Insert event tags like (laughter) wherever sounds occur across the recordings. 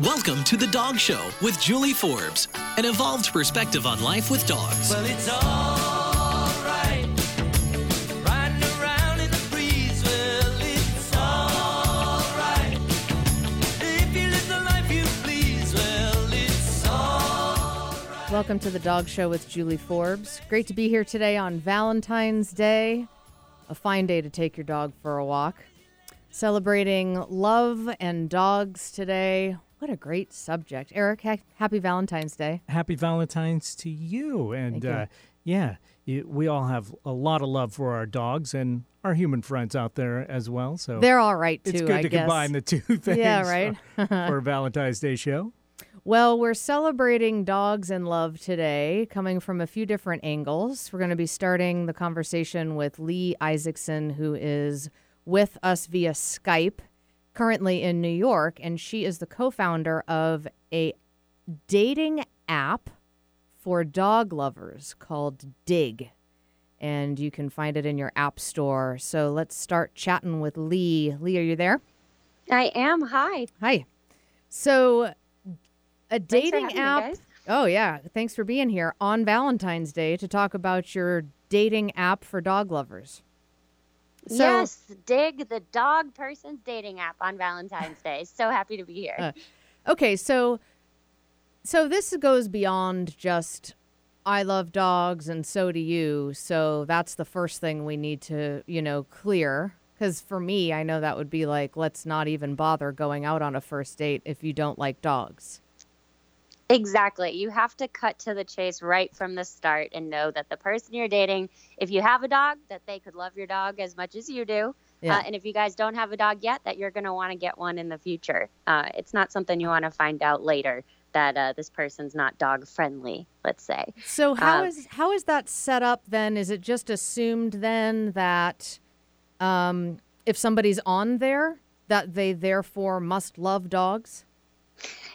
Welcome to The Dog Show with Julie Forbes, an evolved perspective on life with dogs. Well, it's alright. Riding around in the breeze. Well, it's alright. If you live the life please. Well, it's. Welcome to the Dog Show with Julie Forbes. Great to be here today on Valentine's Day, a fine day to take your dog for a walk. Celebrating love and dogs today. What a great subject. Eric, ha- happy Valentine's Day. happy Valentine's to you. And you. uh, yeah, it, we all have a lot of love for our dogs and our human friends out there as well. So They're all right too, it's good I to guess. combine the two (laughs) things. Yeah, right. for a (laughs) Valentine's Day show. Well, we're celebrating dogs and love today, coming from a few different angles. We're going to be starting the conversation with Lee Isaacson, who is with us via Skype, currently in New York, and she is the co founder of a dating app for dog lovers called Dig. And you can find it in your app store. So let's start chatting with Lee. Lee, are you there? I am. Hi. Hi. So, a dating me, app. oh, yeah. Thanks for being here on Valentine's Day to talk about your dating app for dog lovers. So- yes, dig the dog person's dating app on Valentine's Day. So happy to be here. Uh, Okay, so so this goes beyond just I love dogs and so do you. So that's the first thing we need to, you know, clear cuz for me, I know that would be like let's not even bother going out on a first date if you don't like dogs. Exactly. You have to cut to the chase right from the start and know that the person you're dating, if you have a dog, that they could love your dog as much as you do. Yeah. Uh, and if you guys don't have a dog yet, that you're going to want to get one in the future. Uh, it's not something you want to find out later that uh, this person's not dog friendly, let's say. So how Um, is how is that set up then? Is it just assumed then that um, if somebody's on there that they therefore must love dogs?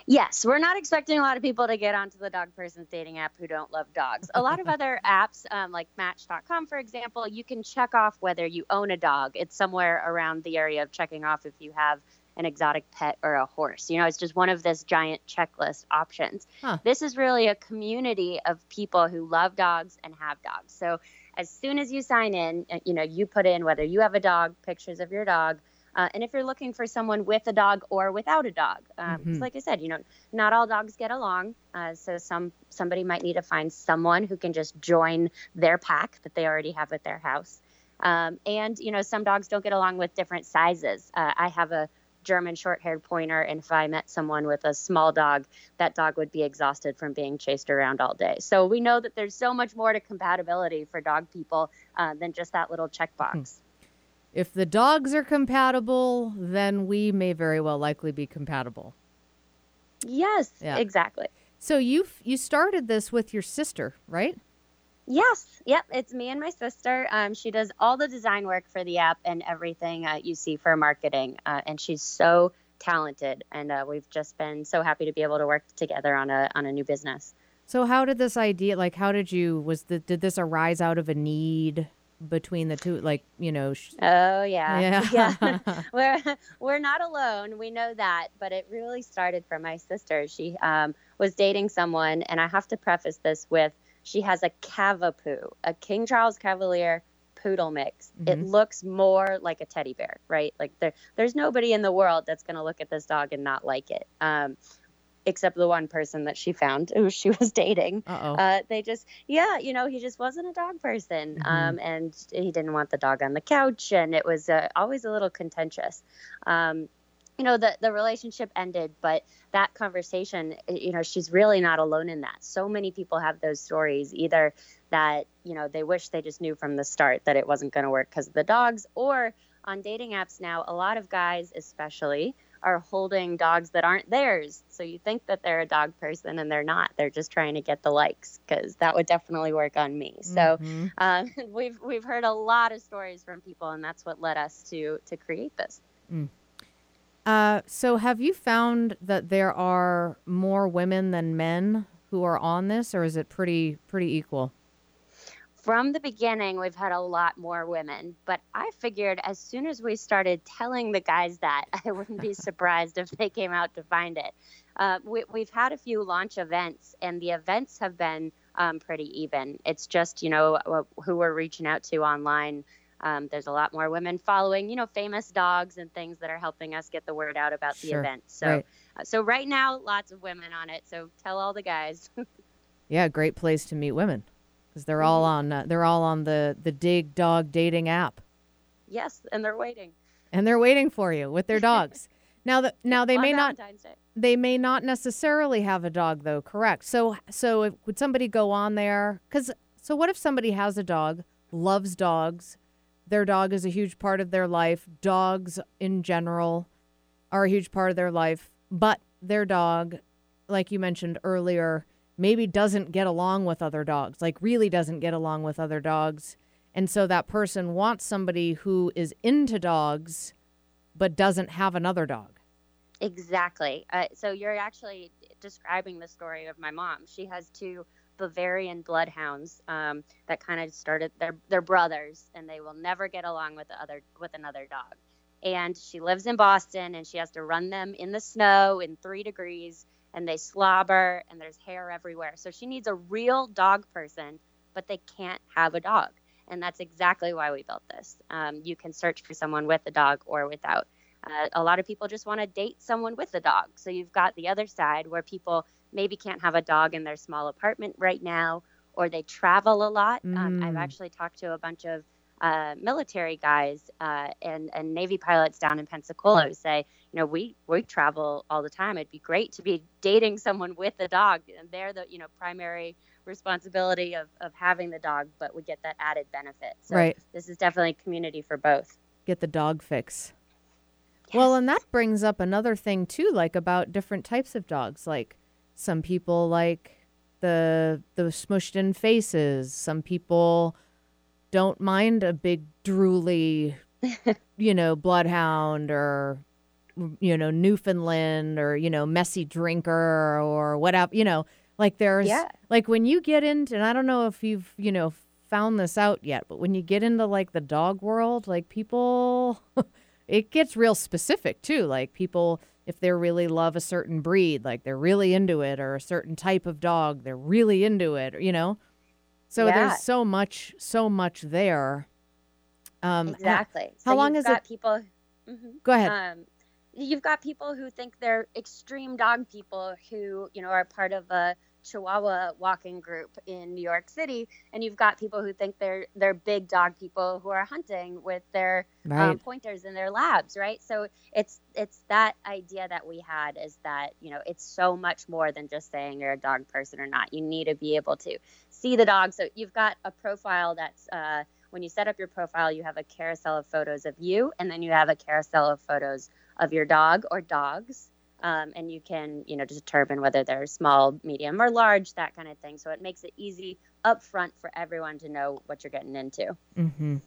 Yes, we're not expecting a lot of people to get onto the dog person's dating app who don't love dogs. A lot of (laughs) other apps, um, like Match.com, for example, you can check off whether you own a dog. It's somewhere around the area of checking off if you have an exotic pet or a horse. You know, it's just one of this giant checklist options. Huh. This is really a community of people who love dogs and have dogs. So as soon as you sign in, uh, you know, you put in whether you have a dog, pictures of your dog, uh, and if you're looking for someone with a dog or without a dog, um, Mhm. like I said, you know, not all dogs get along. Uh, so some somebody might need to find someone who can just join their pack that they already have at their house. Um, and you know, some dogs don't get along with different sizes. Uh, I have a German short-haired pointer, and if I met someone with a small dog, that dog would be exhausted from being chased around all day. So we know that there's so much more to compatibility for dog people uh, than just that little checkbox. If the dogs are compatible, then we may very well likely be compatible. Yes, Yeah. exactly. So you you started this with your sister, right? Yes, yep. It's me and my sister. Um, she does all the design work for the app and everything uh, you see for marketing, uh, and she's so talented. And uh, we've just been so happy to be able to work together on a on a new business. So how did this idea like how did you was the did this arise out of a need between the two like, you know, sh- Oh yeah, Yeah. (laughs) (laughs) we're we're not alone. We know that, but it really started from my sister. She um, was dating someone, and I have to preface this with she has a Cavapoo, a King Charles Cavalier poodle mix. It Mhm. looks more like a teddy bear, right? Like there, there's nobody in the world that's going to look at this dog and not like it. Um, except the one person that she found who she (laughs) was dating. Uh-oh. Uh, they just, yeah, you know, he just wasn't a dog person. Mhm. Um, and he didn't want the dog on the couch. And it was uh, always a little contentious. Um, you know, the, the relationship ended, but that conversation, you know, she's really not alone in that. So many people have those stories, either that, you know, they wish they just knew from the start that it wasn't going to work because of the dogs, or on dating apps now, a lot of guys, especially, are holding dogs that aren't theirs. So you think that they're a dog person and they're not. They're just trying to get the likes because that would definitely work on me. So Mhm. uh, (laughs) we've we've heard a lot of stories from people, and that's what led us to to create this. Uh, so have you found that there are more women than men who are on this, or is it pretty pretty equal? From the beginning, we've had a lot more women, but I figured as soon as we started telling the guys that, (laughs) I wouldn't be (laughs) surprised if they came out to find it. uh, we, we've had a few launch events, and the events have been um, pretty even. It's just you know who we're reaching out to online. Um, there's a lot more women following, you know, famous dogs and things that are helping us get the word out about the Sure. event. So, Right. uh, so right now, lots of women on it. So tell all the guys. (laughs) Yeah, great place to meet women because they're all on uh, they're all on the the Dig Dog dating app, yes, and they're waiting. and they're waiting for you with their dogs. (laughs) now that now they on may not Day. they may not necessarily have a dog though correct so so if, would somebody go on there because so what if somebody has a dog loves dogs their dog is a huge part of their life dogs in general are a huge part of their life but their dog like you mentioned earlier maybe doesn't get along with other dogs like really doesn't get along with other dogs and so that person wants somebody who is into dogs but doesn't have another dog Exactly. Uh, so you're actually describing the story of my mom. She has two Bavarian bloodhounds um, that kind of started. They're they're brothers, and they will never get along with the other with another dog. And she lives in Boston, and she has to run them in the snow in three degrees, and they slobber, and there's hair everywhere. So she needs a real dog person, but they can't have a dog. And that's exactly why we built this. Um, you can search for someone with a dog or without. Uh, a lot of people just want to date someone with a dog. So you've got the other side where people maybe can't have a dog in their small apartment right now, or they travel a lot. Um, I've Mm. actually talked to a bunch of uh, military guys uh, and, and Navy pilots down in Pensacola who say, you know, we, we travel all the time. It'd be great to be dating someone with a dog. And they're the, you know, primary responsibility of, of having the dog, but we get that added benefit. So Right. this is definitely community for both. get the dog fix. Well, and that brings up another thing too, like about different types of dogs. Like some people like the the smushed in faces. Some people don't mind a big drooly, (laughs) you know, bloodhound or you know Newfoundland or you know messy drinker or whatever. You know, like there's Yeah. like when you get into, and I don't know if you've you know found this out yet, but when you get into like the dog world, like people, (laughs) it gets real specific too. Like people, if they really love a certain breed, like they're really into it, or a certain type of dog, they're really into it, you know? So Yeah. there's so much, so much there. Um, Exactly. how so long has it- people? Mhm. go ahead. Um, you've got people who think they're extreme dog people who you know are part of a Chihuahua walking group in New York City, and you've got people who think they're they're big dog people who are hunting with their um, pointers and their labs, right? So it's it's that idea that we had is that you know it's so much more than just saying you're a dog person or not. You need to be able to see the dog. So you've got a profile that's uh, when you set up your profile, you have a carousel of photos of you, and then you have a carousel of photos of your dog or dogs. Um, and you can, you know, determine whether they're small, medium, or large, that kind of thing. So it makes it easy up front for everyone to know what you're getting into. Mm-hmm.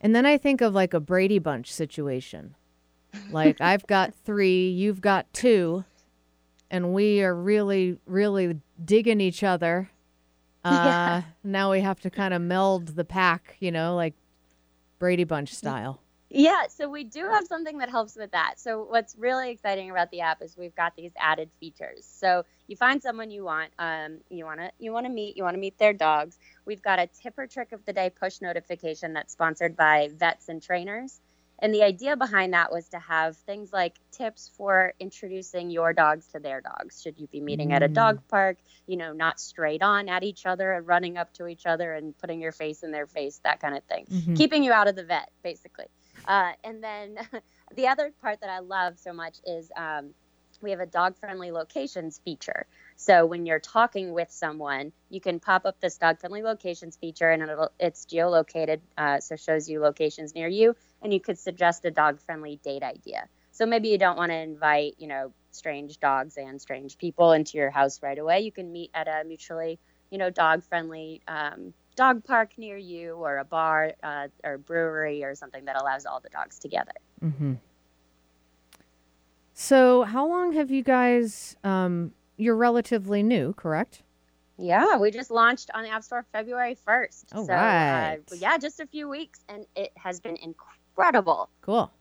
And then I think of like a Brady Bunch situation. Like (laughs) I've got three, you've got two, and we are really, really digging each other. (laughs) Uh, Yeah. Now we have to kind of meld the pack, you know, like Brady Bunch style. Yeah, so we do have something that helps with that. So what's really exciting about the app is we've got these added features. So you find someone you want, um, you want to you want to meet, you want to meet their dogs. We've got a tip or trick of the day push notification that's sponsored by vets and trainers. And the idea behind that was to have things like tips for introducing your dogs to their dogs. Should you be meeting at a Mm. dog park, you know, not straight on at each other and running up to each other and putting your face in their face, that kind of thing Mhm. keeping you out of the vet, basically. Uh, and then (laughs) the other part that I love so much is um, we have a dog friendly locations feature. So when you're talking with someone, you can pop up this dog friendly locations feature and it'll, it's geolocated, uh, so shows you locations near you, and you could suggest a dog friendly date idea. So maybe you don't want to invite, you know, strange dogs and strange people into your house right away. You can meet at a mutually, you know, dog friendly um, dog park near you or a bar uh, or brewery or something that allows all the dogs together. Mm-hmm. So, how long have you guys? Um, you're relatively new, correct? Yeah, we just launched on the App Store February 1st. All so, right. uh, yeah, just a few weeks, and it has been incredible. Cool.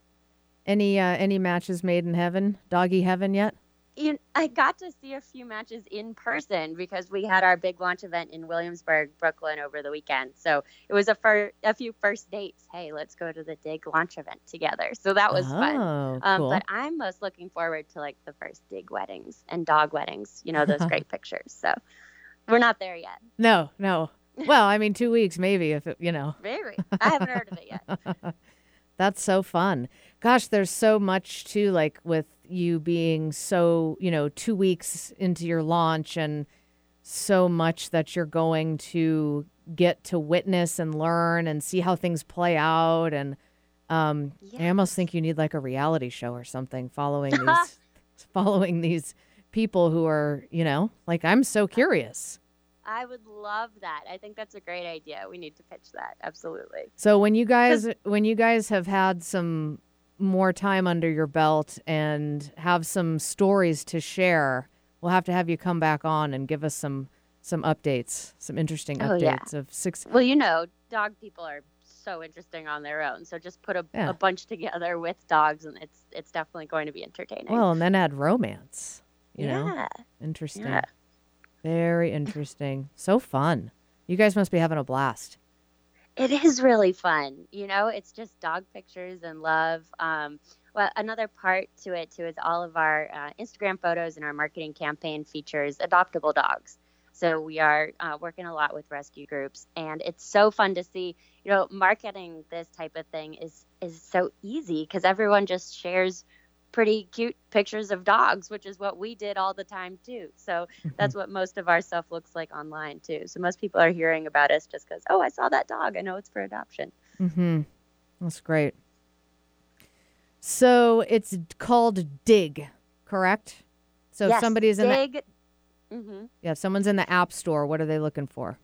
Any uh, any matches made in heaven, doggy heaven yet? You I got to see a few matches in person because we had our big launch event in Williamsburg, Brooklyn over the weekend. So it was a fir- a few first dates. Hey, let's go to the Dig launch event together. So that was fun. Oh, Um, cool. But I'm most looking forward to like the first Dig weddings and dog weddings. You know those (laughs) great pictures. So we're not there yet. no, no. (laughs) Well, I mean, two weeks maybe if it, you know. Maybe I haven't heard of it yet. (laughs) That's so fun. Gosh, there's so much too, like with you being so, you know, two weeks into your launch and so much that you're going to get to witness and learn and see how things play out. And um, I almost think you need like a reality show or something following (laughs) these, following these people who are, you know, like I'm so curious. I would love that. I think that's a great idea. We need to pitch that. Absolutely. So when you guys when you guys have had some more time under your belt and have some stories to share, we'll have to have you come back on and give us some some updates, some interesting Oh, yeah. updates of six. Well, you know, dog people are so interesting on their own. So just put a, Yeah. a bunch together with dogs, and it's it's definitely going to be entertaining. Well, and then add romance. You know, yeah, interesting. yeah. Very interesting. So fun. You guys must be having a blast. It is really fun. You know, it's just dog pictures and love. Um, well, another part to it too is all of our uh, Instagram photos and our marketing campaign features adoptable dogs. So we are uh, working a lot with rescue groups, and it's so fun to see. You know, marketing this type of thing is is so easy because everyone just shares pretty cute pictures of dogs, which is what we did all the time too. So that's what most of our stuff looks like online too. So most people are hearing about us just because, oh, I saw that dog. I know it's for adoption. Mm-hmm. That's great. So it's called Dig, correct? So if yes, somebody's in the dig. hmm yeah, if someone's in the app store, what are they looking for?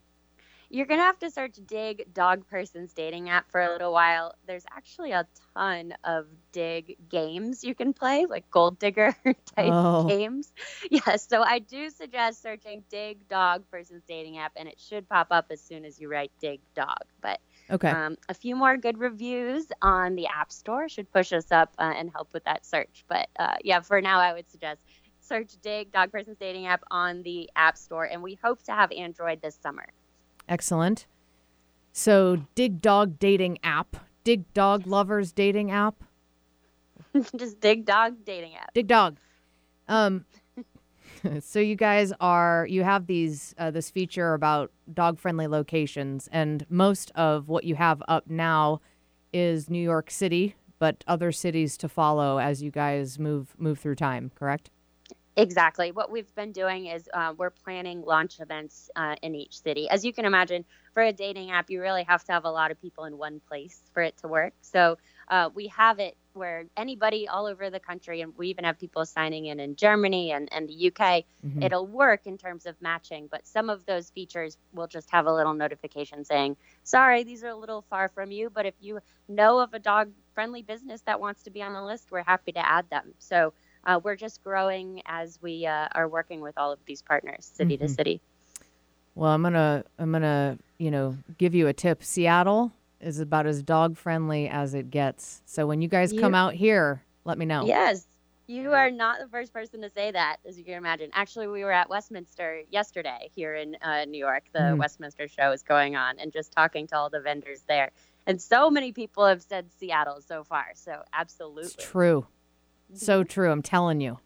You're gonna have to search Dig Dog Person's dating app for a little while. There's actually a ton of Dig games you can play, like Gold Digger (laughs) type Oh. games. (laughs) Yes, so I do suggest searching Dig Dog Person's dating app, and it should pop up as soon as you write Dig Dog. But Okay. um, a few more good reviews on the App Store should push us up uh, and help with that search. But uh, yeah, for now, I would suggest search Dig Dog Person's dating app on the App Store, and we hope to have Android this summer. Excellent. So Dig Dog dating app, Dig Dog lovers dating app, (laughs) Just Dig Dog dating app. Dig Dog. Um, (laughs) so you guys are you have these uh, this feature about dog friendly locations, and most of what you have up now is New York City, but other cities to follow as you guys move move through time. Correct? Exactly. What we've been doing is uh, we're planning launch events uh, in each city. As you can imagine, for a dating app, you really have to have a lot of people in one place for it to work. So uh, we have it where anybody all over the country, and we even have people signing in in Germany and, and the UK, Mhm. it'll work in terms of matching. But some of those features will just have a little notification saying, sorry, these are a little far from you. But if you know of a dog friendly business that wants to be on the list, we're happy to add them. So uh, we're just growing as we uh, are working with all of these partners, city to Mhm. city. Well, I'm gonna I'm gonna you know give you a tip. Seattle is about as dog friendly as it gets. So when you guys come out here, let me know. Yes, you are not the first person to say that, as you can imagine. Actually, we were at Westminster yesterday here in uh, New York. The Mhm. Westminster show is going on, and just talking to all the vendors there. And so many people have said Seattle so far. So absolutely, It's true. So true. I'm telling you.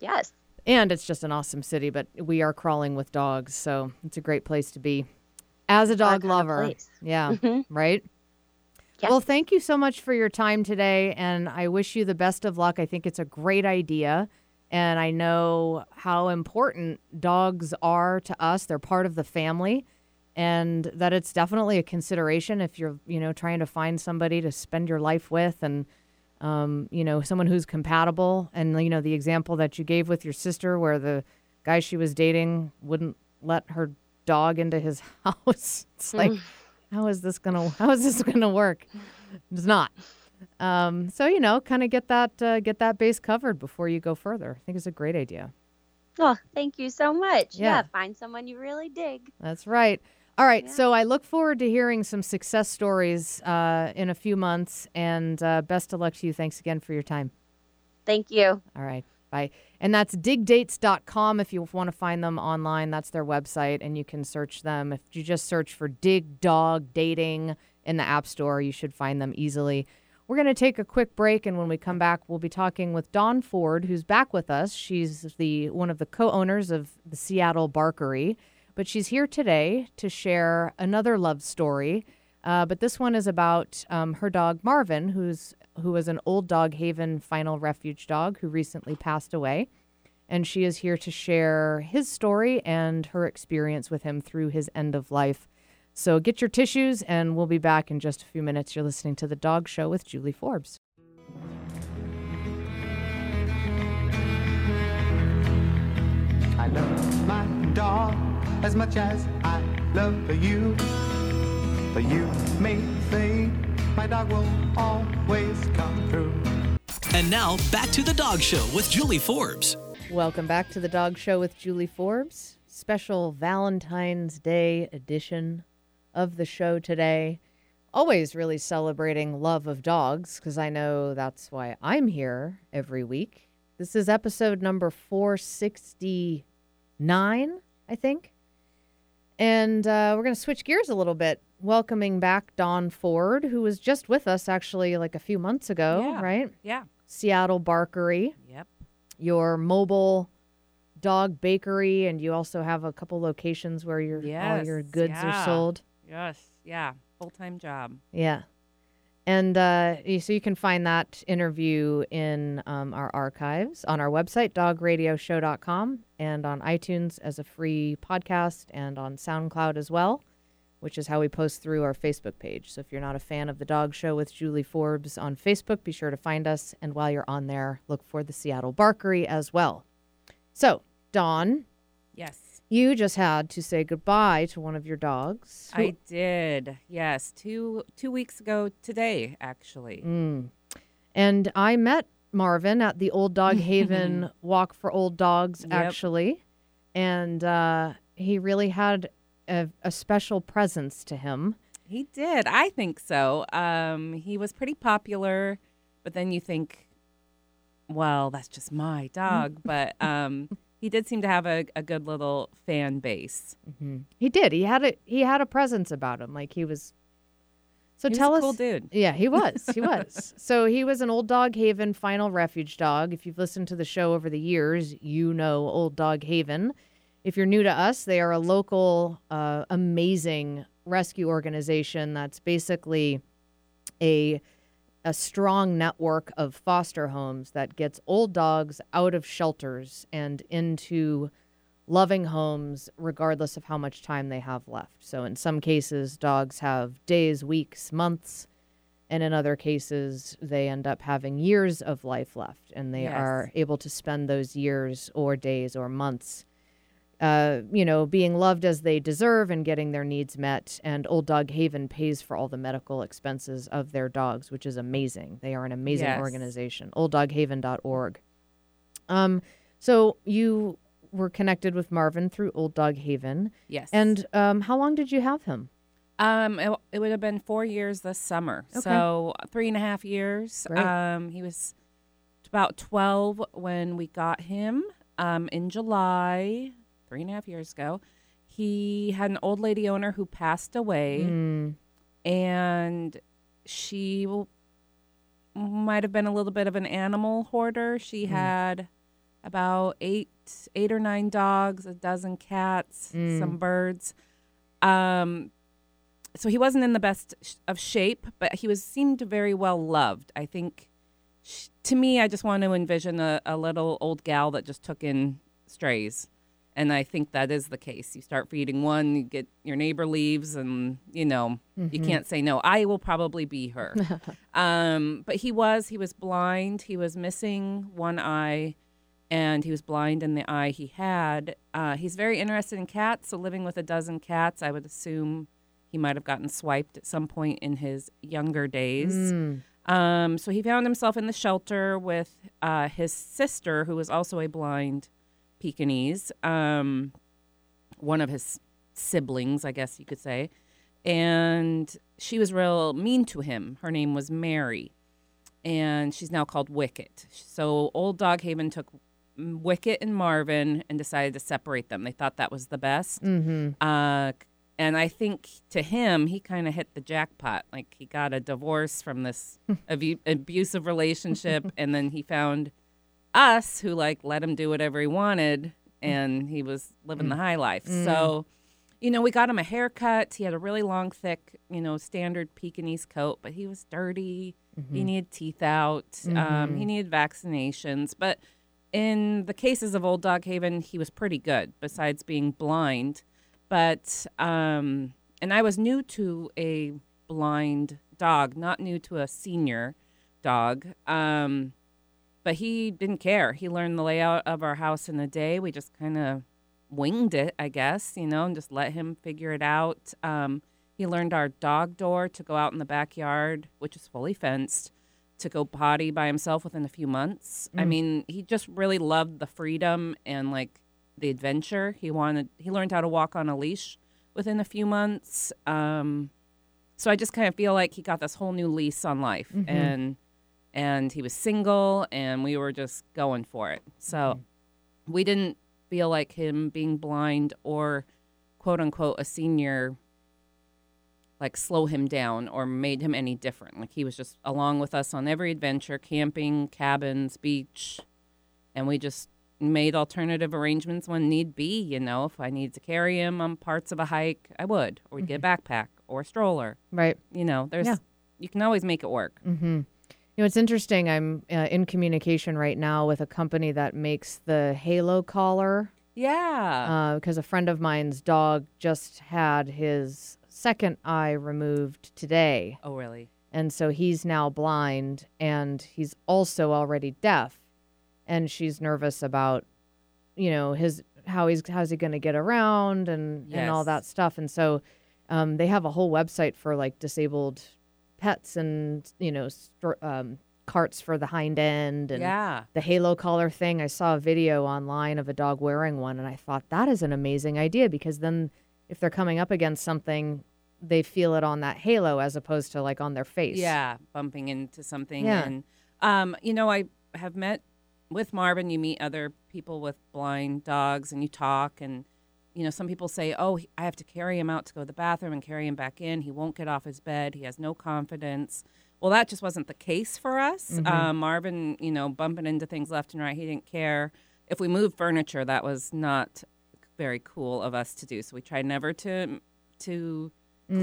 yes. And it's just an awesome city, but we are crawling with dogs, so it's a great place to be. As a dog lover. Yeah, Mhm. right? Yes. Well, thank you so much for your time today, and I wish you the best of luck. I think it's a great idea, and I know how important dogs are to us. They're part of the family, and that it's definitely a consideration if you're, you know, trying to find somebody to spend your life with, and um, you know, someone who's compatible. And you know, the example that you gave with your sister, where the guy she was dating wouldn't let her dog into his (laughs) house. It's like, how is this gonna? How is this gonna work? It's not. Um, so you know, kind of get that uh, get that base covered before you go further. I think it's a great idea. Oh, thank you so much. Yeah. yeah find someone you really dig. That's right. All right. Yeah. So I look forward to hearing some success stories uh, in a few months, and uh, best of luck to you. Thanks again for your time. Thank you. All right. Bye. And that's digdates.com if you want to find them online. That's their website, and you can search them. If you just search for Dig Dog Dating in the App Store, you should find them easily. We're going to take a quick break, and when we come back, we'll be talking with Dawn Ford, who's back with us. She's the one of the co-owners of the Seattle Barkery, but she's here today to share another love story. Uh, but this one is about um, her dog Marvin, who's who was an old dog haven final refuge dog who recently passed away, and she is here to share his story and her experience with him through his end of life. So get your tissues, and we'll be back in just a few minutes. You're listening to the Dog Show with Julie Forbes. I love my dog as much as I love you. But you may think my dog will always come through. And now back to the Dog Show with Julie Forbes. Welcome back to the Dog Show with Julie Forbes. Special Valentine's Day edition of the show today. Always really celebrating love of dogs because I know that's why I'm here every week. This is episode number 469, I think. And uh, we're going to switch gears a little bit, welcoming back Dawn Ford, who was just with us actually like a few months ago, Yeah. right? Yeah. Seattle Barkery Yep. your mobile dog bakery, and you also have a couple locations where your all your Yes, goods are sold. Yes. Yeah. Full time job. Yeah, and uh, so you can find that interview in um, our archives on our website dogradioshow.com and on iTunes as a free podcast and on SoundCloud as well. Which is how we post through our Facebook page. So if you're not a fan of the Dog Show with Julie Forbes on Facebook, be sure to find us. And while you're on there, look for the Seattle Barkery as well. So, Dawn, Yes. You just had to say goodbye to one of your dogs. Who- I did. Yes. Two two weeks ago today, actually. Mm. And I met Marvin at the Old Dog Haven (laughs) Walk for Old Dogs, Yep. actually. And uh, he really had a, a special presence to him. He did. I think so. Um, he was pretty popular, but then you think, well, that's just my dog. (laughs) but um, he did seem to have a, a good little fan base. He did. He had a he had a presence about him. Like he was. So He was tell a us, cool dude. Yeah, he (laughs) was. He was. so he was an Old Dog Haven final refuge dog. If you've listened to the show over the years, you know Old Dog Haven. If you're new to us, they are a local, uh, amazing rescue organization that's basically a a strong network of foster homes that gets old dogs out of shelters and into loving homes regardless of how much time they have left. So in some cases dogs have days, weeks, months, and in other cases they end up having years of life left and they Yes. are able to spend those years or days or months uh, you know, being loved as they deserve and getting their needs met. And Old Dog Haven pays for all the medical expenses of their dogs, which is amazing. They are an amazing Yes. organization. OldDogHaven.org. Um, so you were connected with Marvin through Old Dog Haven, Yes. and um, how long did you have him? Um, it, it would have been four years this summer. Okay. So three and a half years. Right. Um, he was about 12 when we got him um, in July, three and a half years ago. He had an old lady owner who passed away, Mm, and she might have been a little bit of an animal hoarder. She had about eight, eight or nine dogs, a dozen cats, Mm. some birds. Um, so he wasn't in the best sh- of shape, but he was seemed very well loved. I think, sh- to me, I just want to envision a, a little old gal that just took in strays, and I think that is the case. You start feeding one, you get your neighbor leaves, and you know you can't say no. I will probably be her. (laughs) um, but he was he was blind. He was missing one eye. And he was blind in the eye he had. Uh, he's very interested in cats, so living with a dozen cats, I would assume he might have gotten swiped at some point in his younger days. mm, Um, so he found himself in the shelter with uh, his sister, who was also a blind Pekingese, um, one of his siblings, I guess you could say. And she was real mean to him. Her name was Mary, and she's now called Wicket. So Old Dog Haven took Wicket and Marvin and decided to separate them. They thought that was the best. Mm-hmm. Uh, and I think to him, he kind of hit the jackpot. Like he got a divorce from this (laughs) abu- abusive relationship, and then he found us who like let him do whatever he wanted, and he was living the high life. So, you know, we got him a haircut. He had a really long, thick, you know, standard Pekingese coat, but he was dirty. He needed teeth out. Um, he needed vaccinations, but in the cases of Old Dog Haven, he was pretty good. Besides being blind, but um, and I was new to a blind dog, not new to a senior dog. Um, but he didn't care. He learned the layout of our house in a day. We just kind of winged it, I guess, you know, and just let him figure it out. Um, he learned our dog door to go out in the backyard, which is fully fenced, to go potty by himself within a few months. I mean, he just really loved the freedom and like the adventure. He wanted. He learned how to walk on a leash within a few months. Um, so I just kind of feel like he got this whole new lease on life, and and he was single, and we were just going for it. So mm-hmm. we didn't feel like him being blind or quote unquote a senior like slow him down or made him any different. Like he was just along with us on every adventure, camping, cabins, beach, and we just made alternative arrangements when need be. You know, if I needed to carry him on parts of a hike, I would, or we'd get a mm-hmm. backpack or a stroller. Right. You know, there's Yeah. you can always make it work. Mm-hmm. You know, it's interesting. I'm uh, in communication right now with a company that makes the Halo collar Yeah. because a friend of mine's dog just had his second eye removed today. oh, really? And so he's now blind and he's also already deaf. And she's nervous about, you know, his how he's how's he going to get around and and all that stuff. And so um, they have a whole website for like disabled pets and you know um, carts for the hind end and Yeah. the halo collar thing. I saw a video online of a dog wearing one, and I thought that is an amazing idea because then if they're coming up against something, they feel it on that halo as opposed to like on their face. Yeah, bumping into something. Yeah. And, um, you know, I have met with Marvin, you meet other people with blind dogs and you talk. And, you know, some people say, oh, he- I have to carry him out to go to the bathroom and carry him back in. He won't get off his bed. He has no confidence. Well, that just wasn't the case for us. Um, Marvin, you know, bumping into things left and right, he didn't care. If we moved furniture, that was not very cool of us to do. So we tried never to to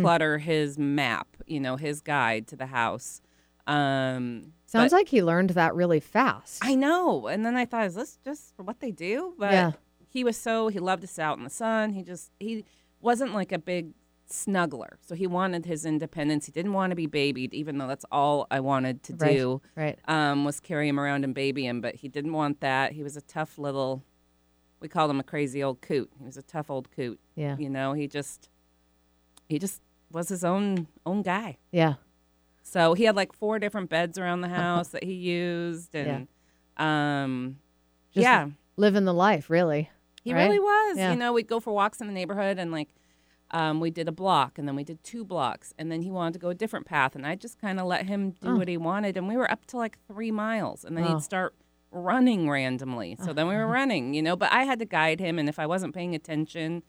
clutter his map, you know, his guide to the house. Um, Sounds but- like he learned that really fast. I know. And then I thought, is this just what they do? But Yeah. He was so he loved to sit out in the sun. He just he wasn't like a big snuggler. So he wanted his independence. He didn't want to be babied, even though that's all I wanted to Right, do. right. Um, was carry him around and baby him, but he didn't want that. He was a tough little we called him a crazy old coot. He was a tough old coot. Yeah. You know, he just he just was his own own guy. Yeah. So he had like four different beds around the house that he used, and um, Just yeah, Living the life, really. He right? really was. Yeah. You know, we'd go for walks in the neighborhood, and like um, we did a block, and then we did two blocks, and then he wanted to go a different path, and I just kind of let him do Oh. what he wanted, and we were up to like three miles, and then Wow. he'd start running randomly. So then we were running, you know, but I had to guide him, and if I wasn't paying attention.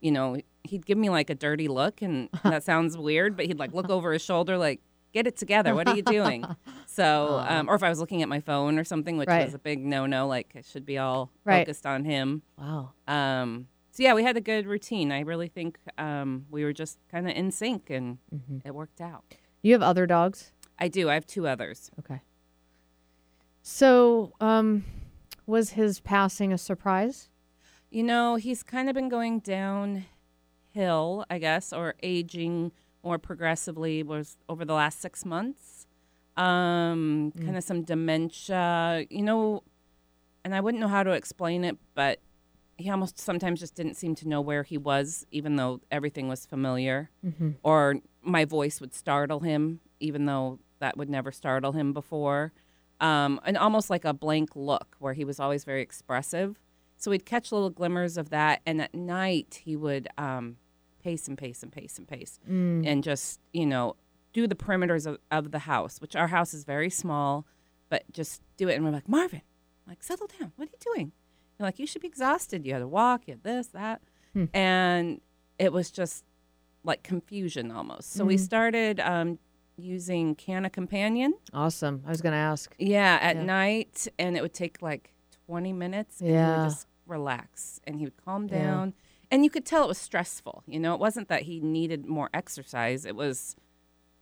You know, he'd give me like a dirty look, and (laughs) that sounds weird, but he'd like look over his shoulder, like, get it together. What are you doing? (laughs) So, um, or if I was looking at my phone or something, which Right. was a big no no, like it should be all Right. focused on him. Wow. Um, so yeah, we had a good routine. I really think um, we were just kind of in sync, and Mm-hmm. it worked out. You have other dogs? I do. I have two others. Okay. So, um, was his passing a surprise? You know, he's kind of been going downhill, I guess, or aging more progressively was over the last six months. Um, kind of some dementia, you know, and I wouldn't know how to explain it, but he almost sometimes just didn't seem to know where he was, even though everything was familiar. Or my voice would startle him, even though that would never startle him before. Um, and almost like a blank look, where he was always very expressive. So we'd catch little glimmers of that, and at night he would um, pace and pace and pace and pace, and just you know do the perimeters of, of the house, which our house is very small, but just do it. And we're like, Marvin, like, settle down. What are you doing? You're like, you should be exhausted. You had to walk, you had this, that. Hmm. And it was just like confusion almost. So we Mhm. started um, using Canna Companion. Awesome. I was going to ask. Yeah, at Yeah. night, and it would take like 20 minutes. And he Yeah. would just relax and he would calm Yeah. And you could tell it was stressful. You know, it wasn't that he needed more exercise, it was,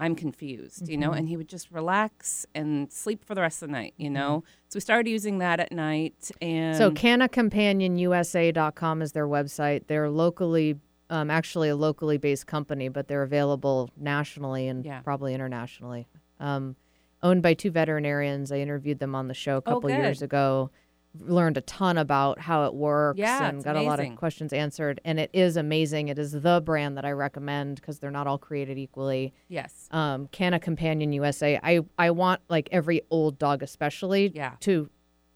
I'm confused, you know, Mhm. and he would just relax and sleep for the rest of the night, you Mhm. know? So we started using that at night. And So CannaCompanionUSA.com is their website. They're locally, um, actually a locally based company, but they're available nationally and Yeah. probably internationally. Um, owned by two veterinarians. I interviewed them on the show a Oh, couple years ago. Learned a ton about how it works Yeah, and got a lot of questions answered. And it is amazing. It is the brand that I recommend because they're not all created equally. yes. um, Canna Companion USA. I I want like every old dog, especially, Yeah. to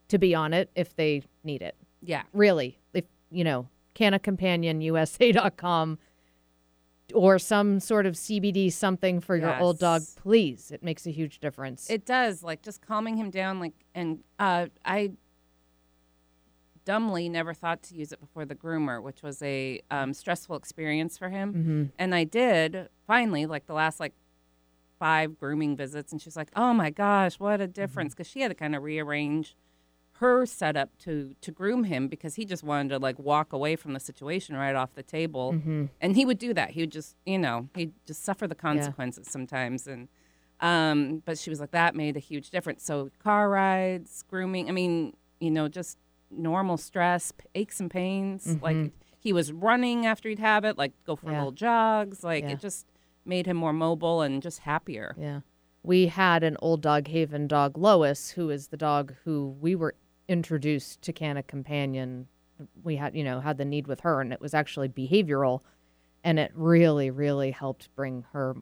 to be on it if they need it. Yeah. Really, if you know, CannaCompanionUSA.com or some sort of CBD something for your old dog, please. It makes a huge difference. It does, like just calming him down. Like, and uh, I dumbly never thought to use it before the groomer, which was a um, stressful experience for him. hmm And I did finally, like the last like five grooming visits, and she's like, "Oh my gosh, what a difference!" Because she had to kind of rearrange her setup to to groom him because he just wanted to like walk away from the situation right off the table, hmm and he would do that. He would just, you know, he'd just suffer the consequences sometimes, and. Um, but she was like, that made a huge difference. So car rides, grooming, I mean, you know, just normal stress, aches and pains. Like Mhm. he was running after he'd have it, like go for Yeah. little jogs. Like Yeah. it just made him more mobile and just happier. Yeah. We had an old dog haven dog, Lois, who is the dog who we were introduced to Canna Companion. We had, you know, had the need with her, and it was actually behavioral. And it really, really helped bring her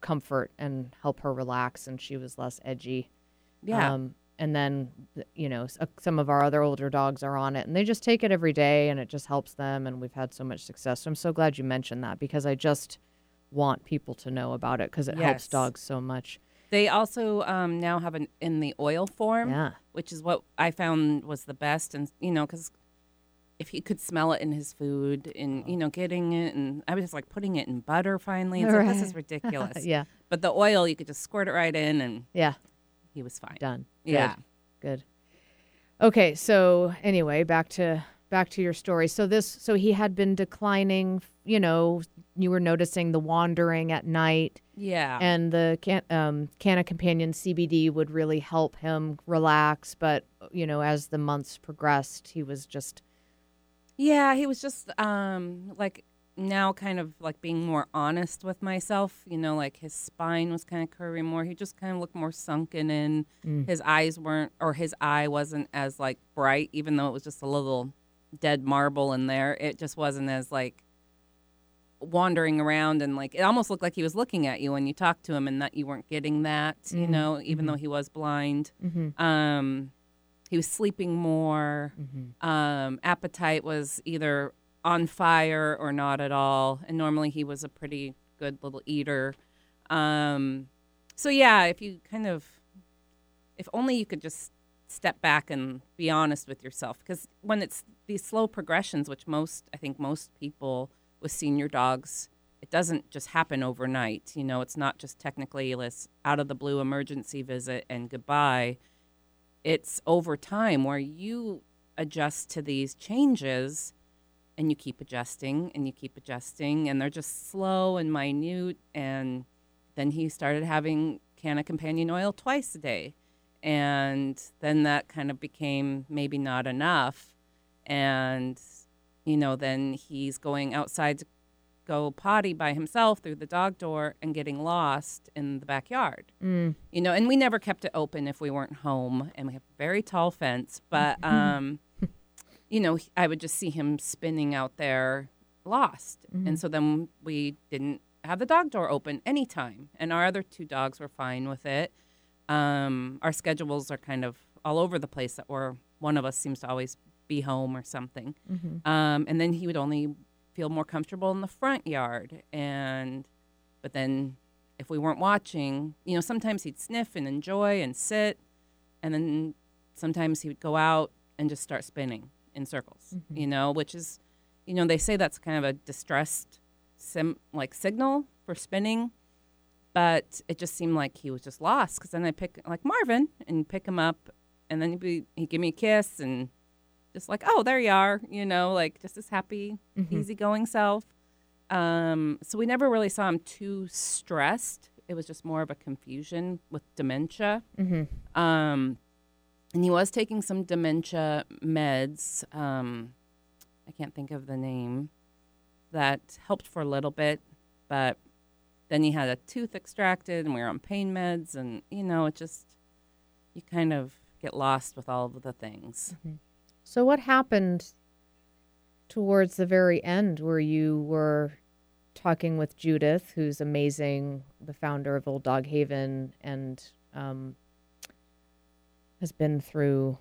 comfort and help her relax, and she was less edgy. Yeah. Um, and then, you know, uh, some of our other older dogs are on it, and they just take it every day, and it just helps them. And we've had so much success. So I'm so glad you mentioned that because I just want people to know about it because it helps dogs so much. They also um, now have an in the oil form, Yeah. which is what I found was the best. And you know, because if he could smell it in his food, and you know, getting it, and I was just like putting it in butter. Finally, it's like this is (laughs) (laughs) ridiculous. yeah. But the oil, you could just squirt it right in, and Yeah. He was fine. Done. Good. Yeah. Good. Okay. So anyway, back to back to your story. So this, so he had been declining. You know, you were noticing the wandering at night, Yeah. and the can, um, Canna Companion CBD would really help him relax. But you know, as the months progressed, he was just Yeah, he was just um like now kind of like being more honest with myself, you know, like his spine was kind of curving more. He just kind of looked more sunken in. Mm. His eyes weren't or his eye wasn't as like bright even though it was just a little dead marble in there. It just wasn't as like wandering around and like it almost looked like he was looking at you when you talked to him and that you weren't getting that, you Mhm, know, even mhm. though he was blind. mm-hmm, Um he was sleeping more mm-hmm. um, appetite was either on fire or not at all. And normally he was a pretty good little eater. Um, so, yeah, if you kind of, if only you could just step back and be honest with yourself. Because when it's these slow progressions, which most, I think most people with senior dogs, it doesn't just happen overnight. You know, it's not just technically this out of the blue emergency visit and goodbye it's over time where you adjust to these changes and you keep adjusting and you keep adjusting and they're just slow and minute and then he started having canna companion oil twice a day. And then that kind of became maybe not enough. And you know then he's going outside to go potty by himself through the dog door and getting lost in the backyard. Mm. you know and we never kept it open if we weren't home and we have a very tall fence but um you know i would just see him spinning out there lost. And so then we didn't have the dog door open anytime and our other two dogs were fine with it. Um our schedules are kind of all over the place that we're one of us seems to always be home or something. Mm-hmm. um, and then he would only feel more comfortable in the front yard. And but then if we weren't watching, you know, sometimes he'd sniff and enjoy and sit, and then sometimes he would go out and just start spinning in circles, you know, which is, you know, they say that's kind of a distressed sim like signal for spinning, but it just seemed like he was just lost. Because then I pick like Marvin and pick him up, and then he'd, be, he'd give me a kiss and just like, oh, there you are, you know, like just his happy, easygoing self. Um, so we never really saw him too stressed. It was just more of a confusion with dementia. Mm-hmm. Um, and he was taking some dementia meds. Um, I can't think of the name. That helped for a little bit, but then he had a tooth extracted, and we were on pain meds, and you know, it just you kind of get lost with all of the things. So, what happened towards the very end where you were talking with Judith, who's amazing, the founder of Old Dog Haven, and um, has been through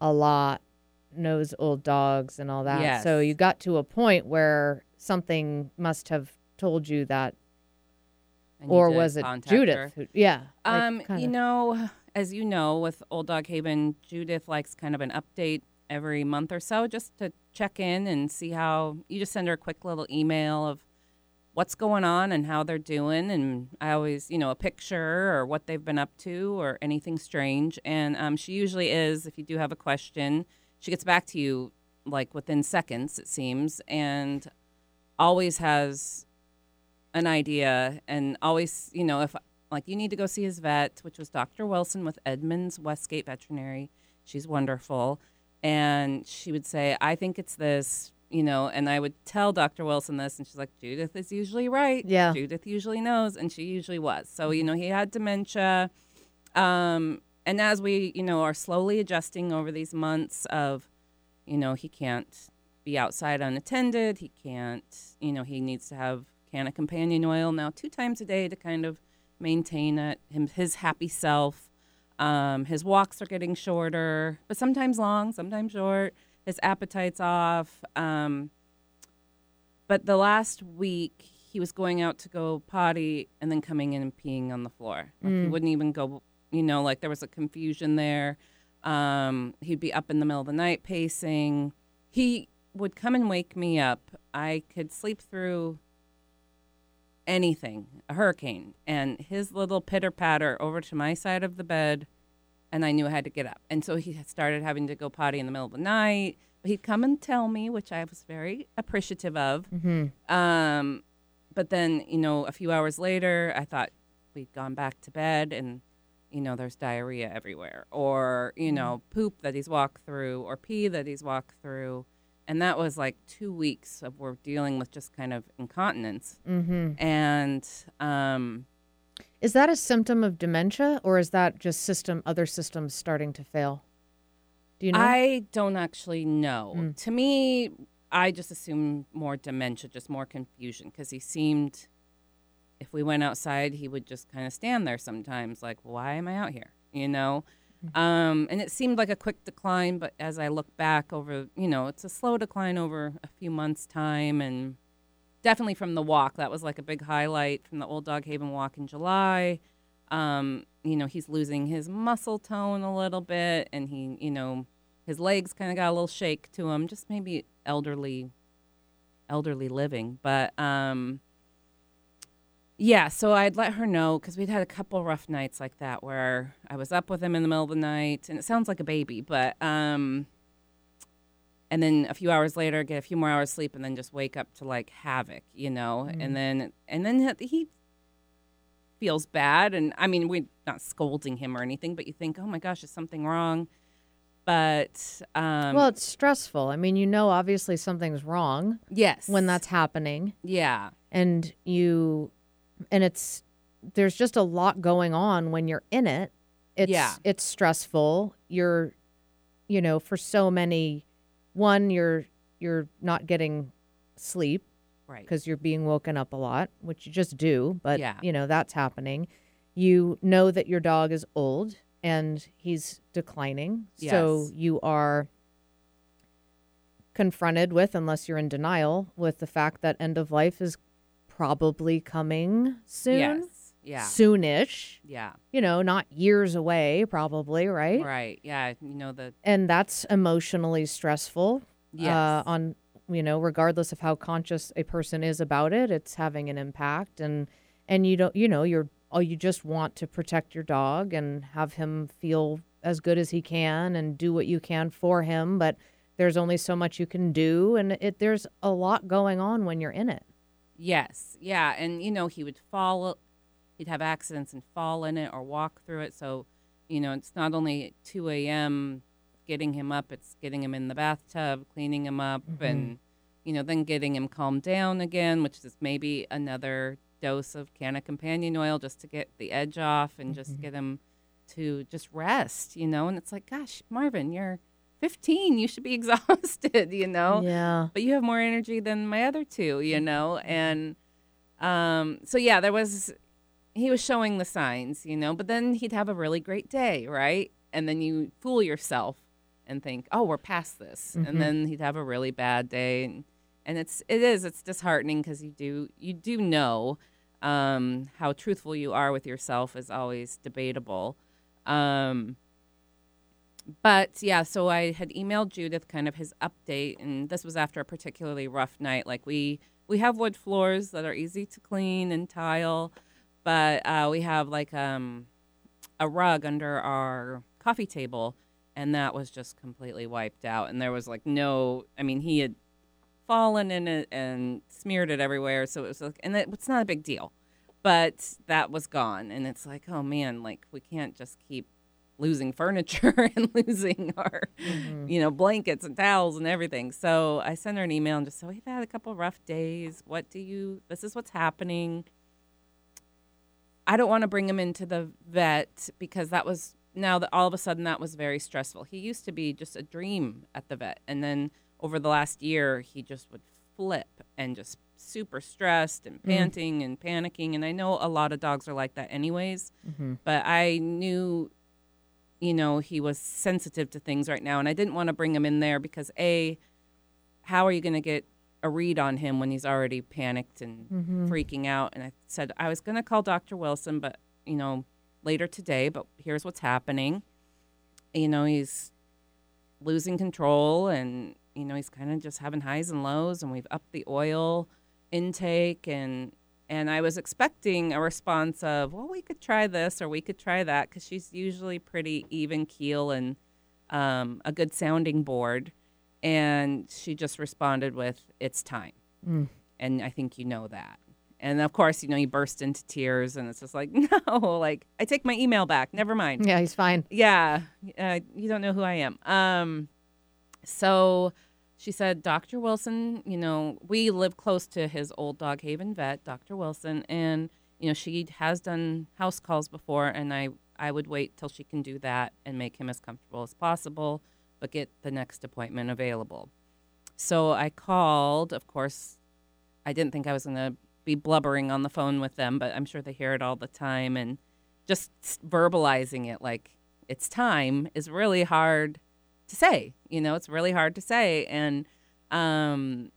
a lot, knows old dogs and all that. So, you got to a point where something must have told you that, or was it Judith? Who, yeah. like, Um, you know, as you know, with Old Dog Haven, Judith likes kind of an update every month or so just to check in and see how you just send her a quick little email of what's going on and how they're doing. And I always, you know, a picture or what they've been up to or anything strange. And um, she usually is, if you do have a question, she gets back to you like within seconds, it seems, and always has an idea and always, you know, if like you need to go see his vet, which was Dr. Wilson with Edmonds Westgate Veterinary. She's wonderful. And she would say, I think it's this, you know, and I would tell Dr. Wilson this, and she's like, Judith is usually right. Yeah. Judith usually knows, and she usually was. So, you know, he had dementia. Um, and as we, you know, are slowly adjusting over these months of, you know, he can't be outside unattended. He can't, you know, he needs to have Canna Companion oil now two times a day to kind of maintain it, him, his happy self. Um, his walks are getting shorter, but sometimes long, sometimes short. His appetite's off. Um, but the last week, he was going out to go potty and then coming in and peeing on the floor. Like He wouldn't even go, you know, like there was a confusion there. Um, he'd be up in the middle of the night pacing. He would come and wake me up. I could sleep through anything, a hurricane, and his little pitter patter over to my side of the bed, and I knew I had to get up. And so he started having to go potty in the middle of the night. But he'd come and tell me, which I was very appreciative of. Um, but then, you know, a few hours later, I thought we'd gone back to bed and, you know, there's diarrhea everywhere, or, you know, poop that he's walked through, or pee that he's walked through. And that was like two weeks of we're dealing with just kind of incontinence. Mm-hmm. And um, Is that a symptom of dementia, or is that just system other systems starting to fail? Do you know? I don't actually know. To me, I just assume more dementia, just more confusion, because he seemed, if we went outside, he would just kind of stand there sometimes, like, why am I out here? You know? Um, and it seemed like a quick decline, but as I look back over, you know, it's a slow decline over a few months' time. And definitely from the walk, that was like a big highlight from the Old Dog Haven walk in July. Um, you know, he's losing his muscle tone a little bit, and he, you know, his legs kind of got a little shake to him, just maybe elderly, elderly living. But um, yeah, so I'd let her know because we'd had a couple rough nights like that where I was up with him in the middle of the night, and it sounds like a baby, but um, and then a few hours later, get a few more hours sleep, and then just wake up to like havoc, you know, and then and then he feels bad, and I mean we're not scolding him or anything, but you think, oh my gosh, is something wrong? But um, well, it's stressful. I mean, you know, obviously something's wrong yes, when that's happening, yeah, and you, and it's there's just a lot going on when you're in it. It's Yeah. it's stressful. You're, you know, for so many, one you're you're not getting sleep right, because you're being woken up a lot, which you just do, but Yeah. you know, that's happening. You know that your dog is old and he's declining. So you are confronted with, unless you're in denial, with the fact that end of life is probably coming soon. yes, Yeah. soonish. Yeah. You know, not years away, probably, right? Right. Yeah. You know the And that's emotionally stressful. Yeah. Uh, on you know, regardless of how conscious a person is about it, it's having an impact. And and you don't, you know, you're oh, you just want to protect your dog and have him feel as good as he can and do what you can for him. But there's only so much you can do, and it there's a lot going on when you're in it. Yes, yeah, and you know he would fall, he'd have accidents and fall in it or walk through it. So, you know, it's not only 2 a.m. getting him up; it's getting him in the bathtub, cleaning him up, mm-hmm. and you know, then getting him calmed down again, which is maybe another dose of Canna companion oil just to get the edge off and just mm-hmm. get him to just rest. You know, and it's like, gosh, Marvin, you're 15, you should be (laughs) exhausted. You know, Yeah. but you have more energy than my other two, you mm-hmm. know? And um, so, yeah, there was, he was showing the signs, you know, but then he'd have a really great day, right? And then you fool yourself and think, oh, we're past this. And then he'd have a really bad day. And, and it's, it is, it's disheartening because you do, you do know um, how truthful you are with yourself is always debatable. Um, but yeah, so I had emailed Judith kind of his update, and this was after a particularly rough night. Like we we have wood floors that are easy to clean and tile, but uh, we have like um, a rug under our coffee table, and that was just completely wiped out. And there was like no, I mean, he had fallen in it and smeared it everywhere, so it was like, and it, it's not a big deal, but that was gone, and it's like, oh man, like we can't just keep losing furniture (laughs) and losing our you know blankets and towels and everything so i sent her an email and just said we've had a couple rough days what do you this is what's happening i don't want to bring him into the vet because that was now that all of a sudden that was very stressful he used to be just a dream at the vet and then over the last year he just would flip and just super stressed and mm. panting and panicking and i know a lot of dogs are like that anyways mm-hmm. but i knew you know, he was sensitive to things right now. And I didn't want to bring him in there because, A, how are you going to get a read on him when he's already panicked and freaking out? And I said, I was going to call Dr. Wilson, but, you know, later today, but here's what's happening. You know, he's losing control and, you know, he's kind of just having highs and lows, and we've upped the oil intake and and I was expecting a response of, well, we could try this or we could try that because she's usually pretty even keel and um, a good sounding board. And she just responded with, it's time. And I think you know that. And of course, you know, he burst into tears and it's just like, (laughs) no, like, I take my email back. Never mind. Yeah, he's fine. Yeah, uh, you don't know who I am. Um, so she said, Dr. Wilson, you know, we live close to his old dog haven vet, Dr. Wilson, and you know she has done house calls before, and I I would wait till she can do that and make him as comfortable as possible, but get the next appointment available. So I called. Of course, I didn't think I was going to be blubbering on the phone with them, but I'm sure they hear it all the time. And just verbalizing it like it's time is really hard to say. You know, it's really hard to say. And um,